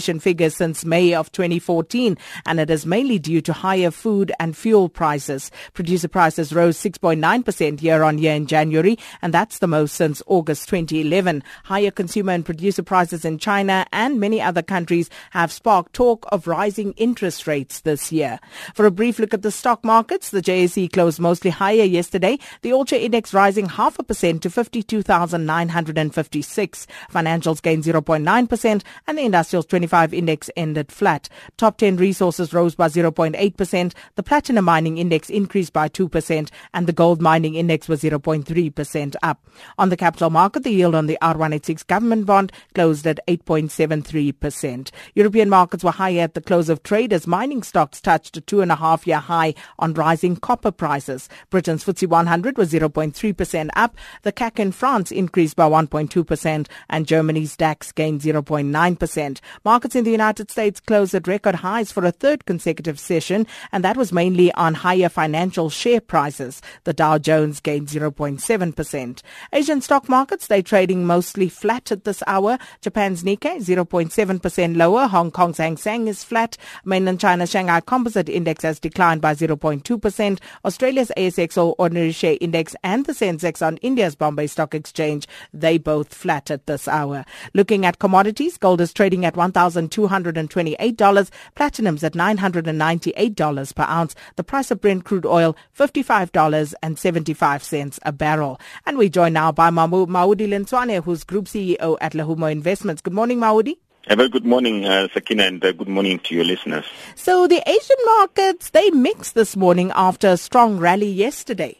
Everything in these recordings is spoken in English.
figures since May of 2014, and it is mainly due to higher food and fuel prices. Producer prices rose 6.9% year on year in January, and that's the most since August 2011. Higher consumer and producer prices in China and many other countries have sparked talk of rising interest rates this year. For a brief look at the stock markets, the JSE closed mostly higher yesterday. The All Index rising half a percent to 52,956. Financials gained 0.9% and the industrials 20 25 index ended flat. Top 10 resources rose by 0.8%. The platinum mining index increased by 2% and the gold mining index was 0.3% up. On the capital market, the yield on the R186 government bond closed at 8.73%. European markets were higher at the close of trade as mining stocks touched a two and a half year high on rising copper prices. Britain's FTSE 100 was 0.3% up. The CAC in France increased by 1.2% and Germany's DAX gained 0.9%. Markets in the United States closed at record highs for a third consecutive session, and that was mainly on higher financial share prices. The Dow Jones gained 0.7%. Asian stock markets, they trading mostly flat at this hour. Japan's Nikkei 0.7% lower. Hong Kong's Hang Seng is flat. Mainland China's Shanghai Composite Index has declined by 0.2%. Australia's ASX All Ordinary Share Index and the Sensex on India's Bombay Stock Exchange, they both flat at this hour. Looking at commodities, gold is trading at 1,000 $1,228. Platinum's at $998 per ounce. The price of Brent crude oil, $55.75 a barrel. And we join now by Maudi Lenswane, who's Group CEO at Lehumo Investments. Good morning, Maudi. A very good morning, uh, Sakina, and uh, good morning to your listeners. So the Asian markets, they mixed this morning after a strong rally yesterday.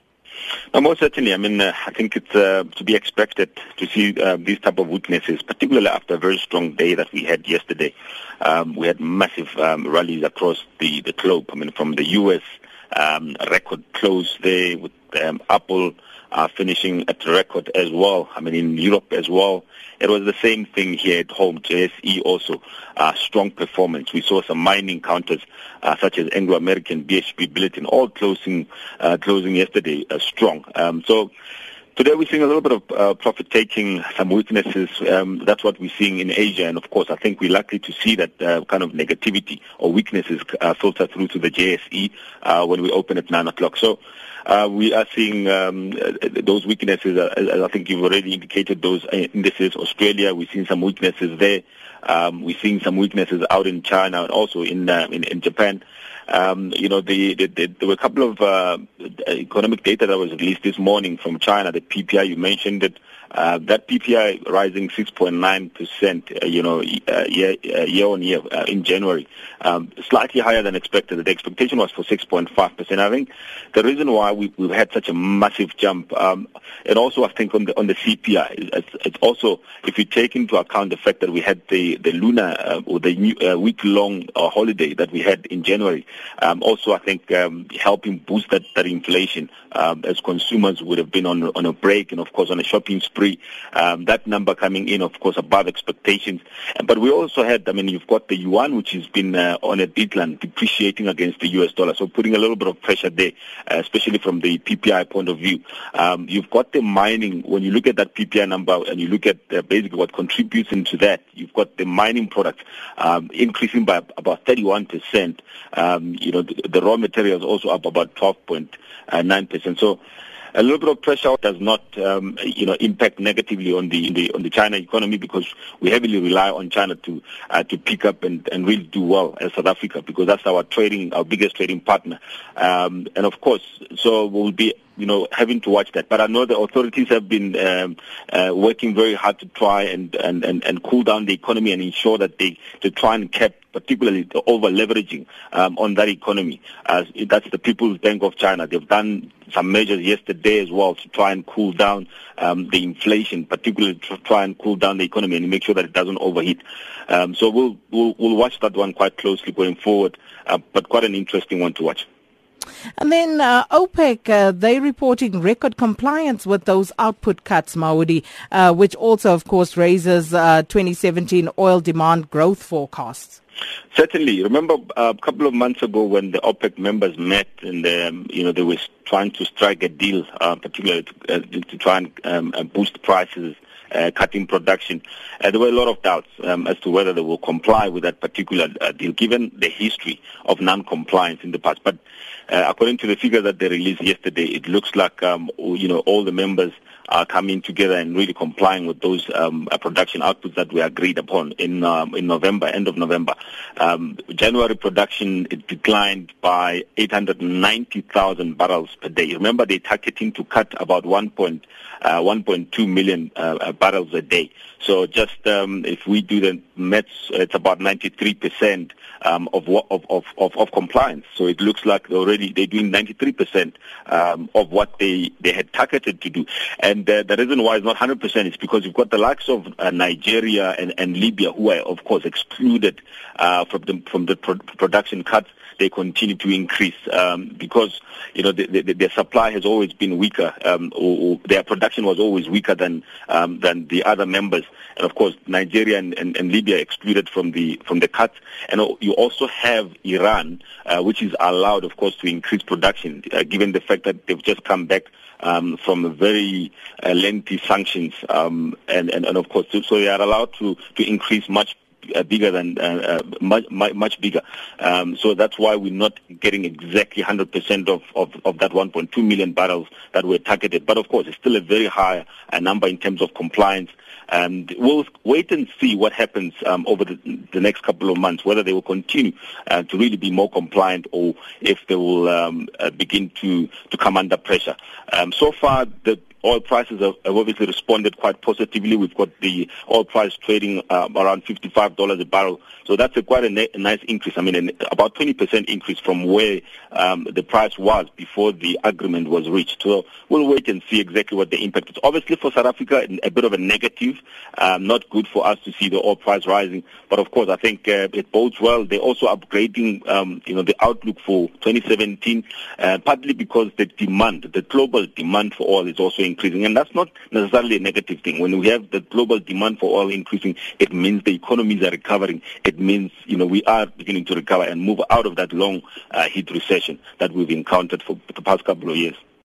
Most certainly. I mean, uh, I think it's uh, to be expected to see uh, these type of weaknesses, particularly after a very strong day that we had yesterday. Um, we had massive um, rallies across the, the globe. I mean, from the U.S. Um, record close there with um, Apple uh, finishing at record as well. I mean, in Europe as well. It was the same thing here at home. JSE also, uh, strong performance. We saw some mining counters uh, such as Anglo American, BHP, Billiton, all closing uh, closing yesterday uh, strong. Um, so Today we're seeing a little bit of uh, profit taking, some weaknesses. Um, that's what we're seeing in Asia, and of course, I think we're likely to see that uh, kind of negativity or weaknesses uh, filter through to the JSE uh, when we open at nine o'clock. So. Uh, we are seeing um, those weaknesses, uh, as I think you've already indicated, those indices. Australia, we're seeing some weaknesses there. Um, we're seeing some weaknesses out in China and also in in, in Japan. Um, you know, the, the, the, there were a couple of uh, economic data that was released this morning from China. The PPI, you mentioned it. Uh, that PPI rising 6.9%, uh, you know, uh, year, uh, year on year uh, in January, um, slightly higher than expected. The expectation was for 6.5%. I think the reason why we, we've had such a massive jump, um, and also I think on the on the CPI, it's, it's also if you take into account the fact that we had the the lunar uh, or the new, week-long holiday that we had in January, um, also I think um, helping boost that, that inflation um, as consumers would have been on on a break and of course on a shopping spree um, that number coming in, of course, above expectations. But we also had, I mean, you've got the yuan, which has been uh, on a decline, depreciating against the US dollar. So putting a little bit of pressure there, uh, especially from the PPI point of view. Um, you've got the mining, when you look at that PPI number and you look at uh, basically what contributes into that, you've got the mining products um, increasing by about 31%. Um, you know, the, the raw materials also up about 12.9%. So a little bit of pressure does not, um, you know, impact negatively on the, the, on the China economy because we heavily rely on China to uh, to pick up and, and really do well as South Africa because that's our trading, our biggest trading partner. Um, and of course, so we'll be you know, having to watch that. But I know the authorities have been um, uh, working very hard to try and, and, and, and cool down the economy and ensure that they to try and cap particularly the over leveraging um, on that economy. Uh, that's the People's Bank of China. They've done some measures yesterday as well to try and cool down um, the inflation, particularly to try and cool down the economy and make sure that it doesn't overheat. Um, so we'll, we'll, we'll watch that one quite closely going forward, uh, but quite an interesting one to watch. And then uh, OPEC, uh, they reporting record compliance with those output cuts, Maudi, uh, which also, of course, raises uh, 2017 oil demand growth forecasts. Certainly. Remember uh, a couple of months ago when the OPEC members met and um, you know they were trying to strike a deal, uh, particularly to, uh, to, try and um, boost prices uh, cutting production. Uh, there were a lot of doubts um, as to whether they will comply with that particular uh, deal, given the history of non-compliance in the past. But uh, according to the figures that they released yesterday, it looks like um, you know all the members are coming together and really complying with those um, uh, production outputs that we agreed upon in um, in November, end of November. Um, January production it declined by 890,000 barrels per day. Remember, they're targeting to cut about 1. Point, uh, 1.2 million uh, uh, barrels a day. So just um, if we do the maths, it's about 93 percent um, of, of, of, of, compliance. So it looks like already they're doing 93% um, of what they, they had targeted to do. And the reason why it's not 100% is because you've got the likes of uh, Nigeria and, and Libya who are, of course, excluded uh, from the, from the pro- production cuts. They continue to increase um, because you know the, the, their supply has always been weaker, um, or, or, their production was always weaker than um, than the other members, and of course Nigeria and, and, and, Libya excluded from the from the cuts, and you also have Iran, uh, which is allowed, of course, to increase production, uh, given the fact that they've just come back um, from a very uh, lengthy sanctions, um, and, and, and of course, so they are allowed to, to increase much uh, bigger than uh, uh, much, much bigger. Um, so that's why we're not getting exactly 100% of, of, of that 1.2 million barrels that were targeted. But of course, it's still a very high uh, number in terms of compliance. And we'll wait and see what happens um, over the, the, next couple of months, whether they will continue uh, to really be more compliant or if they will um, uh, begin to, to come under pressure. Um, so far, the oil prices have, obviously responded quite positively. We've got the oil price trading uh, around $55 a barrel. So that's a quite a, na- a nice increase. I mean, an, about 20% increase from where um, the price was before the agreement was reached. So we'll wait and see exactly what the impact is. Obviously, for South Africa, a bit of a negative. Um, not good for us to see the oil price rising. But of course, I think uh, it bodes well. They're also upgrading, um, you know, the outlook for 2017, uh, partly because the demand, the global demand for oil is also increasing. And that's not necessarily a negative thing. When we have the global demand for oil increasing, it means the economies are recovering. It means, you know, we are beginning to recover and move out of that long uh, heat recession that we've encountered for the past couple of years.